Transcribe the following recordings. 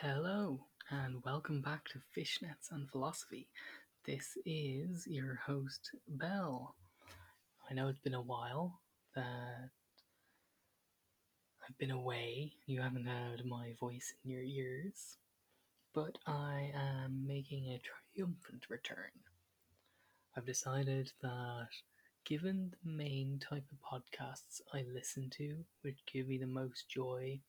Hello, and welcome back to Fishnets and Philosophy. This is your host, Bell. I know it's been a while that I've been away. You haven't had my voice in your ears, but I am making a triumphant return. I've decided that given the main type of podcasts I listen to, which give me the most joy,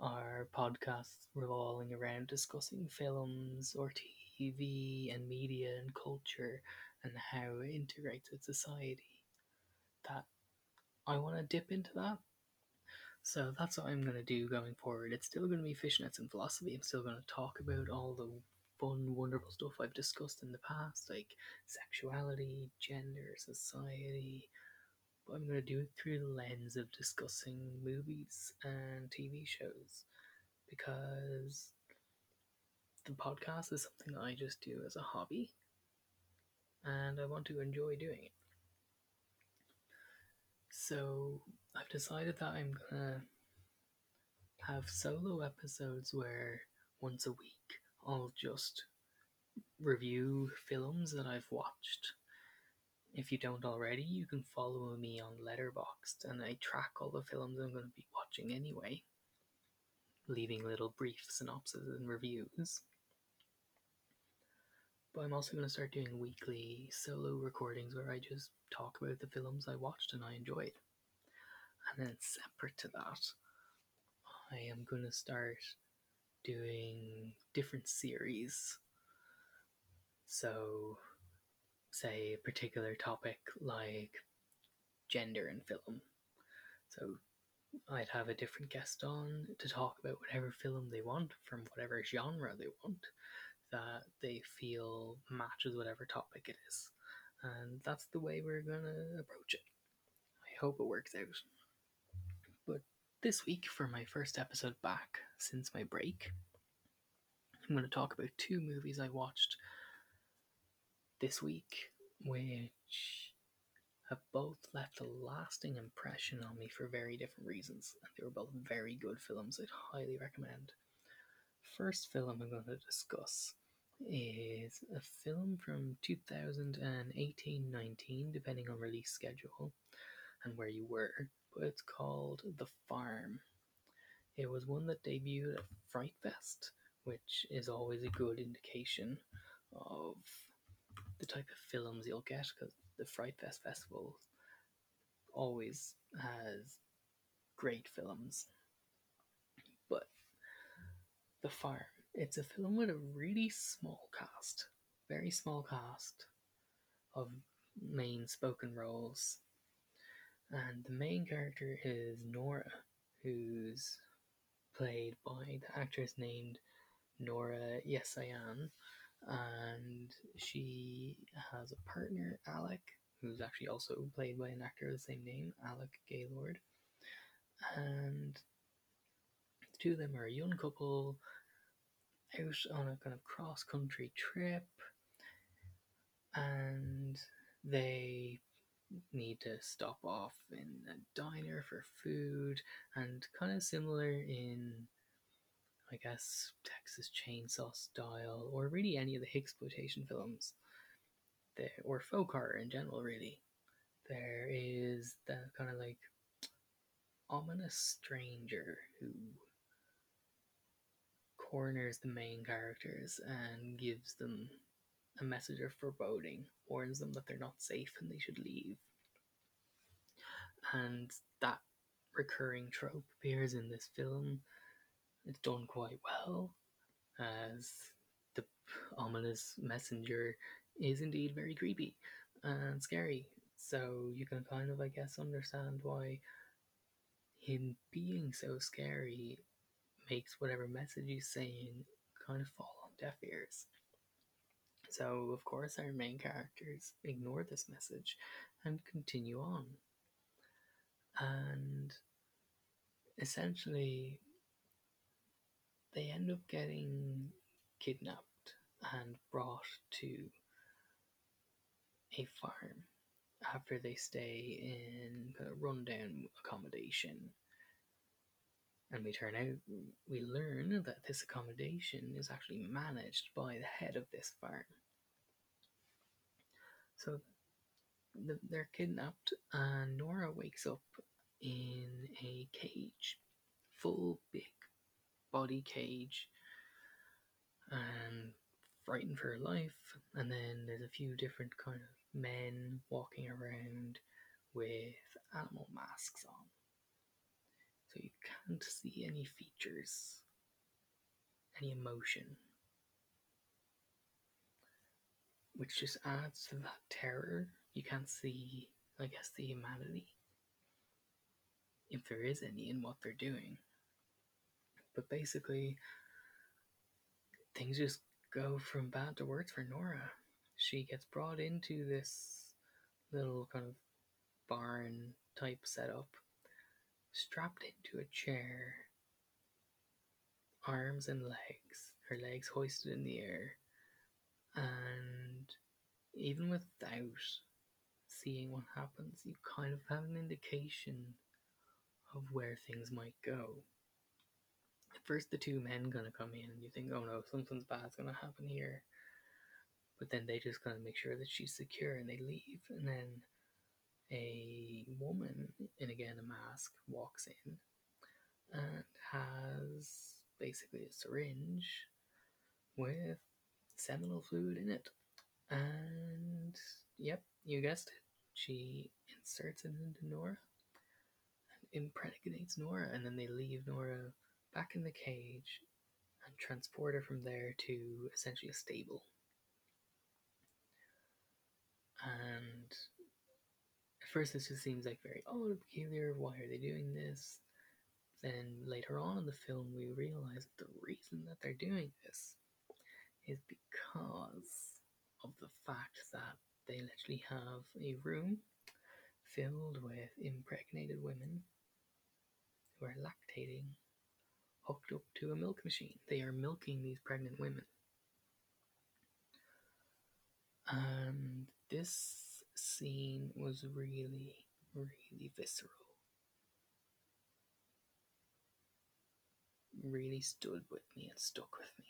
are podcasts revolving around discussing films or TV and media and culture and how it integrates with society. That I want to dip into that. So that's what I'm going to do going forward. It's still going to be fishnets and philosophy. I'm still going to talk about all the fun, wonderful stuff I've discussed in the past, like sexuality, gender, society. I'm going to do it through the lens of discussing movies and TV shows because the podcast is something I just do as a hobby and I want to enjoy doing it. So I've decided that I'm gonna have solo episodes where once a week I'll just review films that I've watched. If you don't already, you can follow me on Letterboxd and I track all the films I'm going to be watching anyway, leaving little brief synopses and reviews. But I'm also going to start doing weekly solo recordings where I just talk about the films I watched and I enjoyed. And then, separate to that, I am going to start doing different series. So, say a particular topic like gender in film. So, I'd have a different guest on to talk about whatever film they want from whatever genre they want that they feel matches whatever topic it is. And that's the way we're going to approach it. I hope it works out. But this week, for my first episode back since my break, I'm going to talk about two movies I watched this week, which have both left a lasting impression on me for very different reasons. And they were both very good films I'd highly recommend. First film I'm going to discuss is a film from 2018 19, depending on release schedule and where you were, but it's called The Farm. It was one that debuted at Fright Fest, which is always a good indication of the type of films you'll get because the Fright Fest Festival always has great films. But The Farm it's a film with a really small cast, very small cast of main spoken roles. And the main character is Nora, who's played by the actress named Nora Yessayan. And she has a partner, Alec, who's actually also played by an actor of the same name, Alec Gaylord. And the two of them are a young couple out on a kind of cross country trip and they need to stop off in a diner for food and kind of similar in I guess Texas Chainsaw style or really any of the exploitation films there or folk horror in general really there is that kind of like ominous stranger who corners the main characters and gives them a message of foreboding, warns them that they're not safe and they should leave. And that recurring trope appears in this film. It's done quite well, as the ominous messenger is indeed very creepy and scary. So you can kind of, I guess, understand why him being so scary makes whatever message he's saying kind of fall on deaf ears. So, of course, our main characters ignore this message and continue on. And essentially, they end up getting kidnapped and brought to a farm after they stay in kind of rundown accommodation And we turn out, we learn that this accommodation is actually managed by the head of this farm. So they're kidnapped, and Nora wakes up in a cage, full big body cage, and frightened for her life. And then there's a few different kind of men walking around with animal masks on. So you can't see any features, any emotion. Which just adds to that terror. You can't see, I guess, the humanity. If there is any in what they're doing. But basically, things just go from bad to worse for Nora. She gets brought into this little kind of barn type setup, strapped into a chair, arms and legs, her legs hoisted in the air, and even without seeing what happens, you kind of have an indication of where things might go first the two men gonna come in and you think, oh no, something's bad's gonna happen here. But then they just gonna make sure that she's secure and they leave. And then a woman in again a mask walks in and has basically a syringe with seminal fluid in it. And yep, you guessed it. She inserts it into Nora and impregnates Nora, and then they leave Nora back in the cage and transport her from there to essentially a stable. And at first, this just seems like very odd, peculiar. Why are they doing this? Then later on in the film, we realize the reason that they're doing this is because of the fact that they literally have a room filled with impregnated women who are lactating hooked up to a milk machine. They are milking these pregnant women. And this scene was really, really visceral. Really stood with me and stuck with me.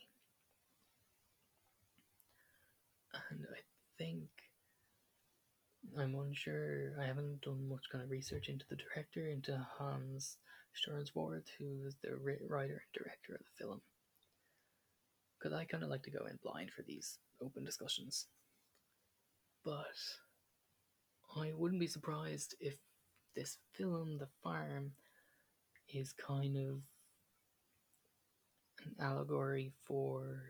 And I think I'm unsure. I haven't done much kind of research into the director, into Hans Stjernborg, who is the writer and director of the film. Because I kind of like to go in blind for these open discussions. But I wouldn't be surprised if this film, The Farm, is kind of an allegory for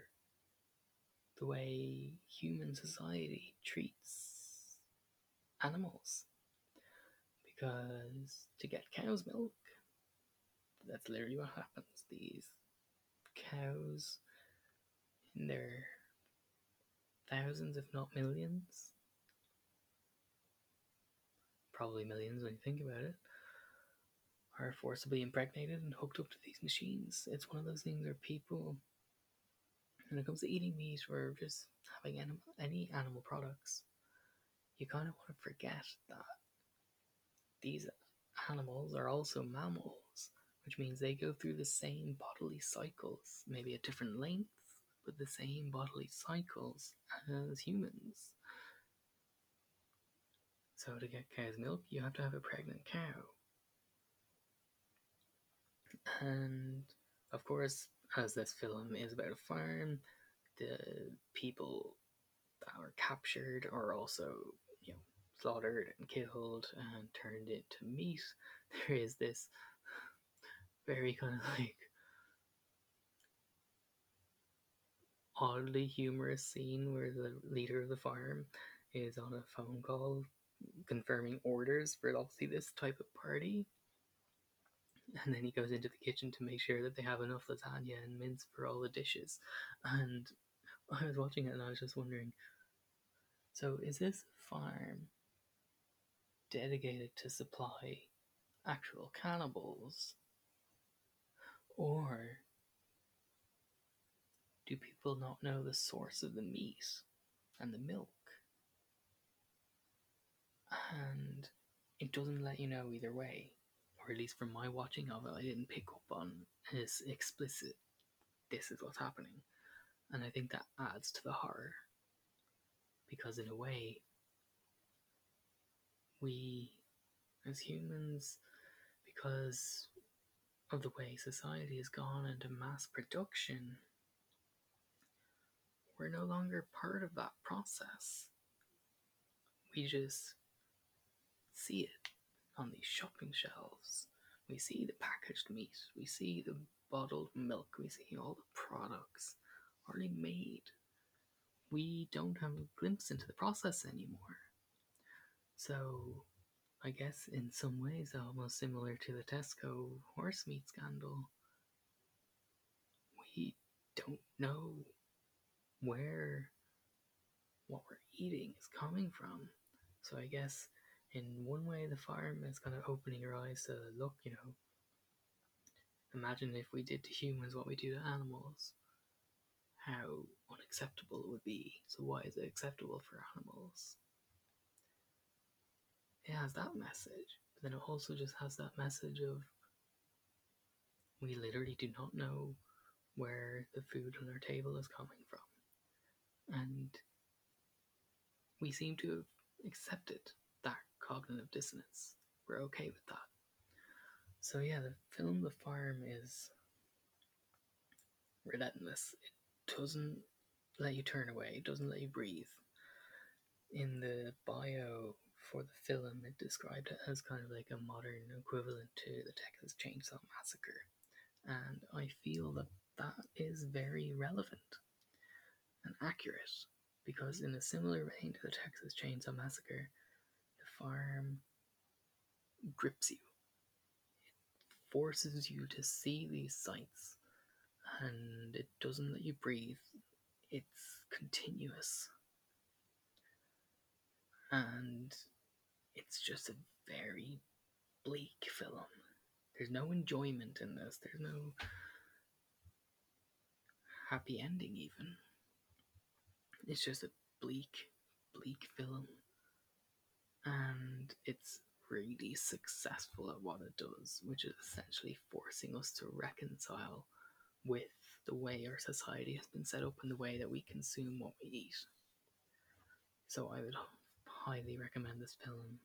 the way human society treats animals. Because to get cow's milk, that's literally what happens. These cows, in their thousands, if not millions, probably millions when you think about it, are forcibly impregnated and hooked up to these machines. It's one of those things where people, when it comes to eating meat or just having anim- any animal products, you kind of want to forget that these animals are also mammals which means they go through the same bodily cycles, maybe at different lengths, but the same bodily cycles as humans. So, to get cow's milk, you have to have a pregnant cow. And of course, as this film is about a farm, the people that were captured are also, you know, slaughtered and killed and turned into meat. There is this very kind of like oddly humorous scene where the leader of the farm is on a phone call confirming orders for obviously this type of party. And then he goes into the kitchen to make sure that they have enough lasagna and mince for all the dishes. And I was watching it and I was just wondering so is this farm dedicated to supply actual cannibals or do people not know the source of the meat and the milk? And it doesn't let you know either way. Or at least from my watching of it, I didn't pick up on as explicit. This is what's happening, and I think that adds to the horror because in a way, we as humans, because of the way society has gone into mass production, we're no longer part of that process. We just see it on these shopping shelves. We see the packaged meat, we see the bottled milk, we see all the products already made. We don't have a glimpse into the process anymore. So, I guess in some ways, almost similar to the Tesco horse meat scandal, we don't know where what we're eating is coming from. So I guess in one way the farm is kind of opening your eyes to look, you know, imagine if we did to humans what we do to animals, how unacceptable it would be. So why is it acceptable for animals? It has that message, but then it also just has that message of we literally do not know where the food on our table is coming from and we seem to have accepted that cognitive dissonance. We're okay with that. So, yeah, the film The Farm is relentless. It doesn't let you turn away, it doesn't let you breathe. In the bio for the film, it described it as kind of like a modern equivalent to the Texas Chainsaw Massacre. And I feel that that is very relevant and accurate because, in a similar vein to the Texas Chainsaw Massacre, the farm grips you. It forces you to see these sights and it doesn't let you breathe. It's continuous. And it's just a very bleak film. There's no enjoyment in this, there's no happy ending, even. It's just a bleak, bleak film. And it's really successful at what it does, which is essentially forcing us to reconcile with the way our society has been set up and the way that we consume what we eat. So I would highly recommend this film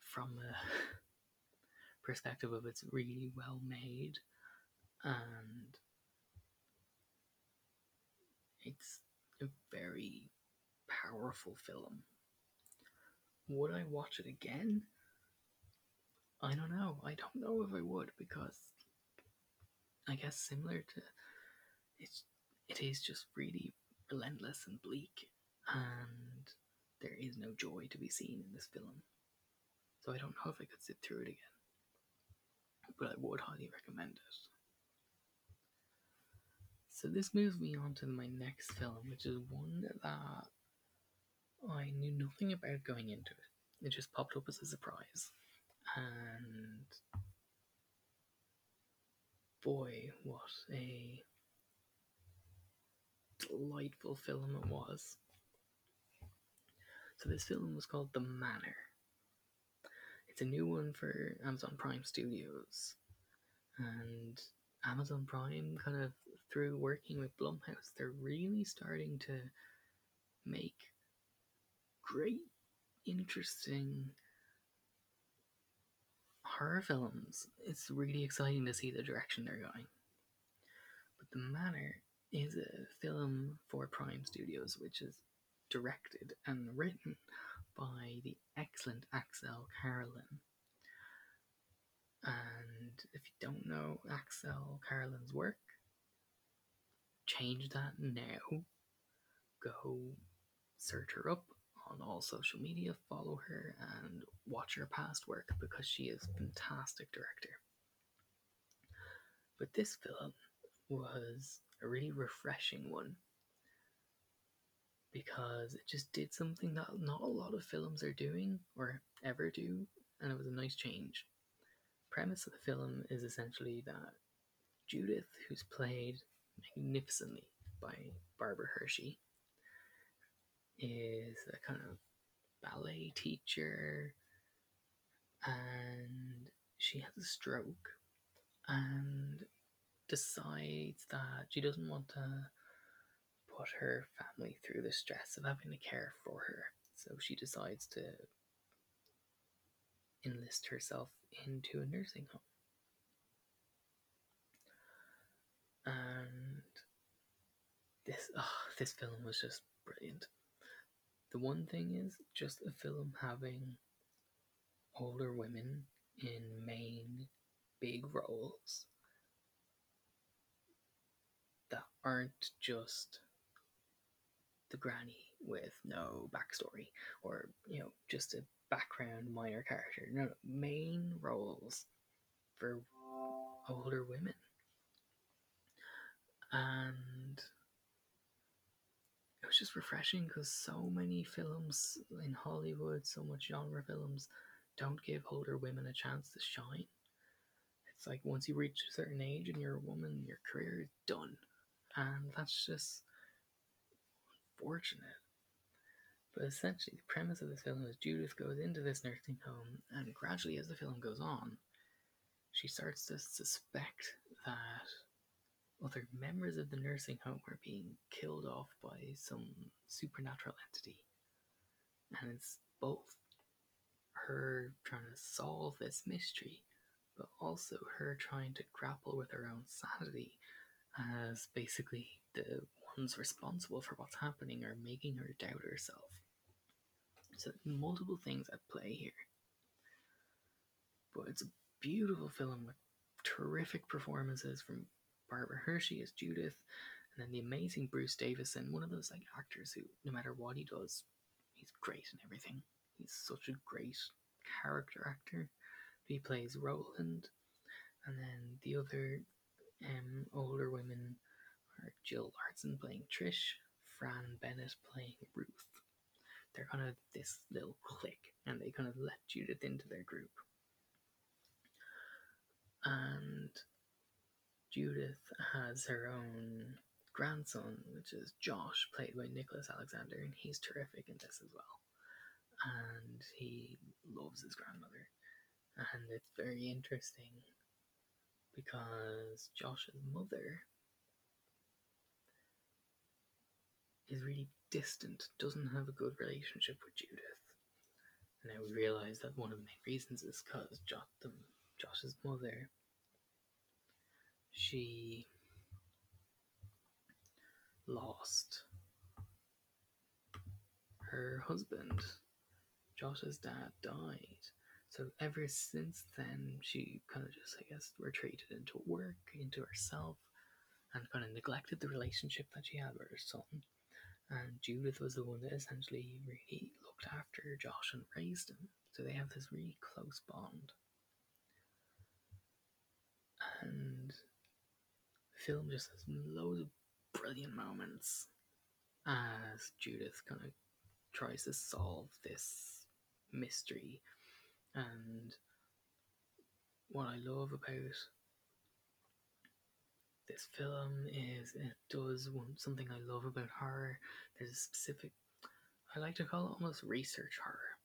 from a perspective of it's really well made and it's a very powerful film. Would I watch it again? I don't know. I don't know if I would because I guess similar to it's it is just really relentless and bleak and there is no joy to be seen in this film. So I don't know if I could sit through it again. But I would highly recommend it. So this moves me on to my next film, which is one that I knew nothing about going into it. It just popped up as a surprise. And boy, what a delightful film it was. So this film was called The Manor. It's a new one for Amazon Prime Studios. And Amazon Prime kind of through working with Blumhouse, they're really starting to make great, interesting horror films. It's really exciting to see the direction they're going. But The Manor is a film for Prime Studios, which is directed and written by the excellent Axelle Carolyn. And if you don't know Axelle Carolyn's work, change that now. Go search her up on all social media, follow her, and watch her past work because she is a fantastic director. But this film was a really refreshing one because it just did something that not a lot of films are doing or ever do, and it was a nice change. Premise of the film is essentially that Judith, who's played magnificently by Barbara Hershey, is a kind of ballet teacher and she has a stroke and decides that she doesn't want to put her family through the stress of having to care for her. So she decides to enlist herself into a nursing home. And this oh, this film was just brilliant. The one thing is just a film having older women in main big roles that aren't just the granny with no backstory or you know just a background minor character. No, no main roles for older women. And it was just refreshing because so many films in hollywood so much genre films don't give older women a chance to shine. It's like once you reach a certain age and you're a woman your career is done. And that's just unfortunate. But essentially, the premise of this film is Judith goes into this nursing home, and gradually, as the film goes on, she starts to suspect that other members of the nursing home are being killed off by some supernatural entity. And it's both her trying to solve this mystery, but also her trying to grapple with her own sanity as basically the ones responsible for what's happening are making her doubt herself. So multiple things at play here. But it's a beautiful film with terrific performances from Barbara Hershey as Judith, and then the amazing Bruce Davison, one of those like actors who, no matter what he does, he's great in everything. He's such a great character actor. He plays Roland, and then the other um, older women are Jill Larson playing Trish, Fran Bennett playing Ruth. They're kind of this little clique, and they kind of let Judith into their group. And Judith has her own grandson, which is Josh, played by Nicholas Alexander, and he's terrific in this as well. And he loves his grandmother. And it's very interesting because Josh's mother is really distant, doesn't have a good relationship with Judith. And now we realize that one of the main reasons is because jo- Josh's mother, she lost her husband. Josh's dad died. So ever since then, she kind of just, I guess, retreated into work, into herself, and kind of neglected the relationship that she had with her son. And Judith was the one that essentially really looked after Josh and raised him. So they have this really close bond. And the film just has loads of brilliant moments as Judith kind of tries to solve this mystery and what I love about this film is it does something I love about horror. There's a specific, I like to call it almost research horror.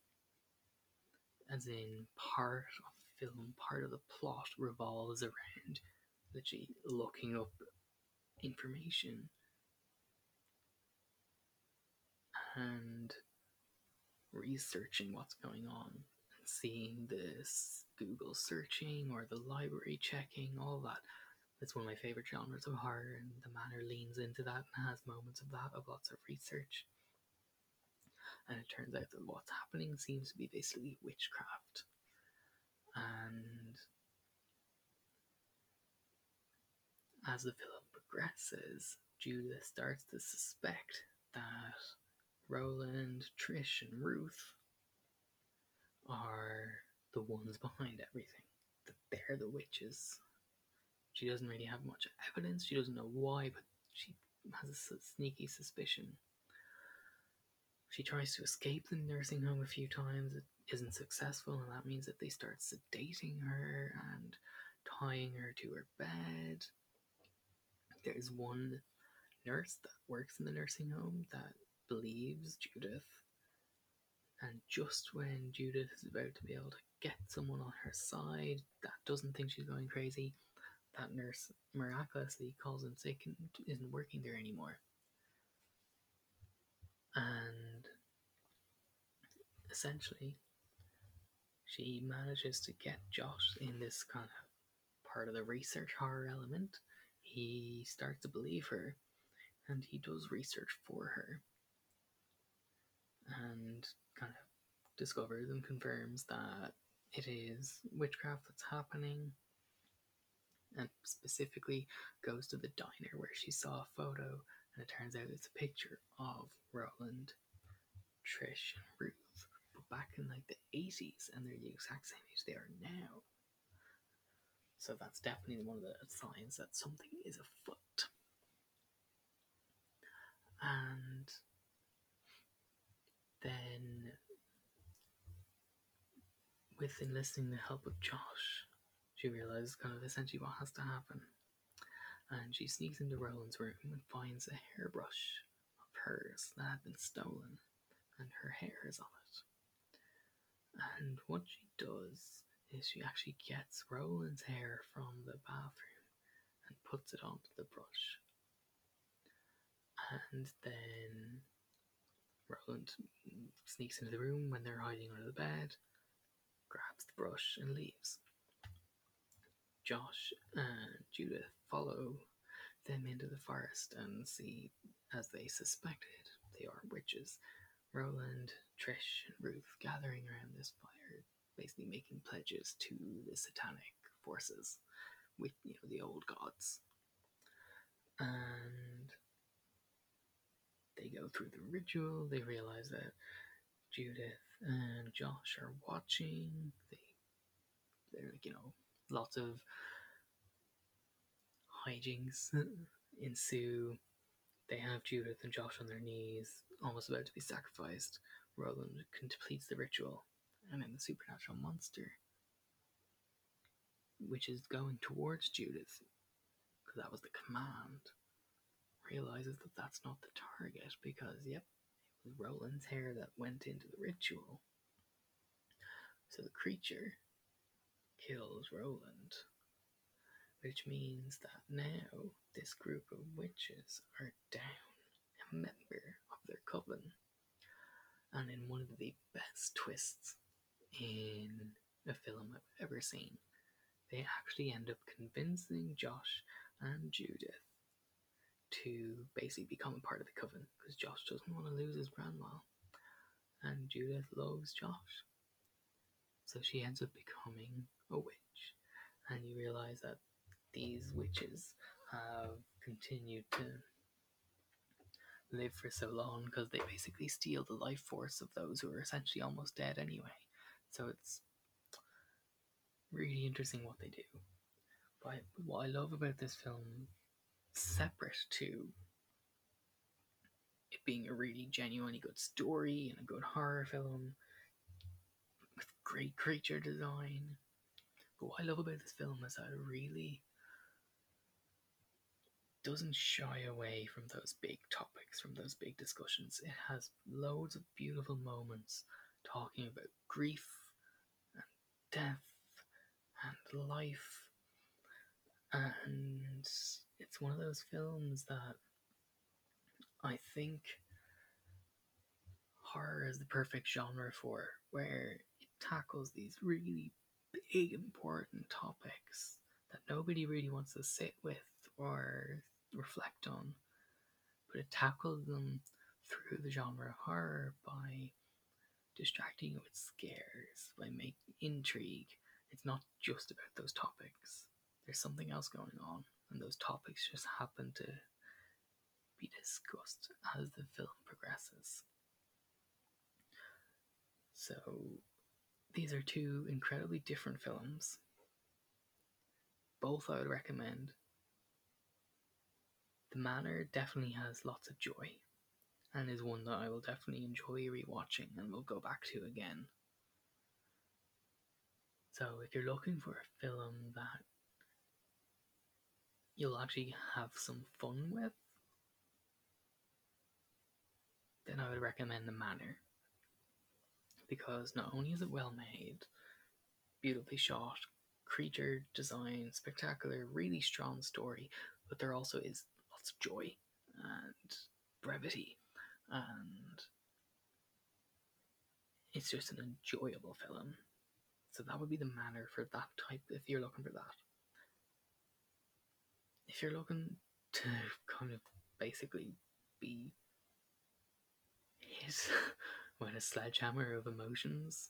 As in, part of the film, part of the plot revolves around literally looking up information and researching what's going on and seeing this Google searching or the library checking, all that. It's one of my favorite genres of horror, and the manor leans into that and has moments of that, of lots of research. And it turns out that what's happening seems to be basically witchcraft. And as the film progresses, Judith starts to suspect that Roland, Trish, and Ruth are the ones behind everything. That they're the witches. She doesn't really have much evidence. She doesn't know why, but she has a sneaky suspicion. She tries to escape the nursing home a few times. It isn't successful, and that means that they start sedating her and tying her to her bed. There's one nurse that works in the nursing home that believes Judith and just when Judith is about to be able to get someone on her side that doesn't think she's going crazy. That nurse miraculously calls in sick and isn't working there anymore. And essentially, she manages to get Josh in this kind of part of the research horror element. He starts to believe her and he does research for her and kind of discovers and confirms that it is witchcraft that's happening and specifically goes to the diner where she saw a photo and it turns out it's a picture of Roland, Trish, and Ruth, but back in like the 80s and they're the exact same age they are now. So that's definitely one of the signs that something is afoot. And then with enlisting the help of Josh, she realizes kind of essentially what has to happen. And she sneaks into Roland's room and finds a hairbrush of hers that had been stolen, and her hair is on it. And what she does is she actually gets Roland's hair from the bathroom and puts it onto the brush. And then Roland sneaks into the room when they're hiding under the bed, grabs the brush, and leaves. Josh and Judith follow them into the forest and see, as they suspected, they are witches. Roland, Trish, and Ruth gathering around this fire, basically making pledges to the satanic forces with you know the old gods. And they go through the ritual, they realize that Judith and Josh are watching. They they're like, you know, lots of hijinks ensue. They have Judith and Josh on their knees, almost about to be sacrificed. Roland completes the ritual, and then the supernatural monster, which is going towards Judith, because that was the command, realizes that that's not the target, because, yep, it was Roland's hair that went into the ritual. So the creature kills Roland which means that now this group of witches are down a member of their coven. And in one of the best twists in a film I've ever seen, they actually end up convincing Josh and Judith to basically become a part of the coven because Josh doesn't want to lose his grandma and Judith loves Josh. So she ends up becoming a witch, and you realize that these witches have continued to live for so long because they basically steal the life force of those who are essentially almost dead anyway. So it's really interesting what they do. But what I love about this film, separate to it being a really genuinely good story and a good horror film with great creature design. What I love about this film is that it really doesn't shy away from those big topics, from those big discussions. It has loads of beautiful moments talking about grief and death and life. And it's one of those films that I think horror is the perfect genre for, where it tackles these really big, important topics that nobody really wants to sit with or reflect on, but it tackled them through the genre of horror by distracting with scares, by making intrigue. It's not just about those topics. There's something else going on, and those topics just happen to be discussed as the film progresses. So, these are two incredibly different films. Both I would recommend the Manor definitely has lots of joy and is one that I will definitely enjoy rewatching and will go back to again. So, if you're looking for a film that you'll actually have some fun with, then I would recommend The Manor. Because not only is it well made, beautifully shot, creature design, spectacular, really strong story, but there also is lots of joy and brevity, and it's just an enjoyable film. So that would be the Manor for that type if you're looking for that. If you're looking to kind of basically be hit with a sledgehammer of emotions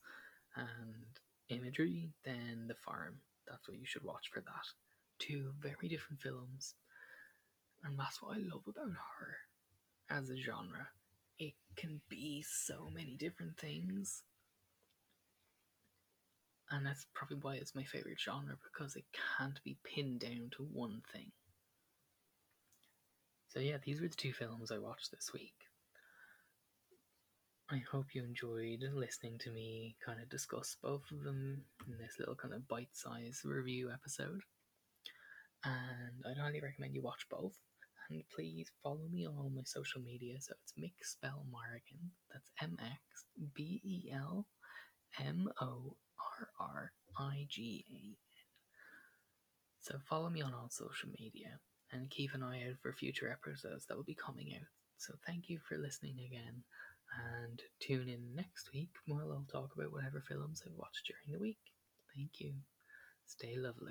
and imagery, then The Farm. That's what you should watch for that. Two very different films. And that's what I love about horror as a genre. It can be so many different things. And that's probably why it's my favorite genre because it can't be pinned down to one thing. So, yeah, these were the two films I watched this week. I hope you enjoyed listening to me kind of discuss both of them in this little kind of bite sized review episode. And I'd highly recommend you watch both. And please follow me on all my social media. So it's Mixbel Morrigan. That's M X B E L M O R R I G A N. So follow me on all social media and keep an eye out for future episodes that will be coming out. So thank you for listening again and tune in next week where I'll talk about whatever films I've watched during the week. Thank you. Stay lovely.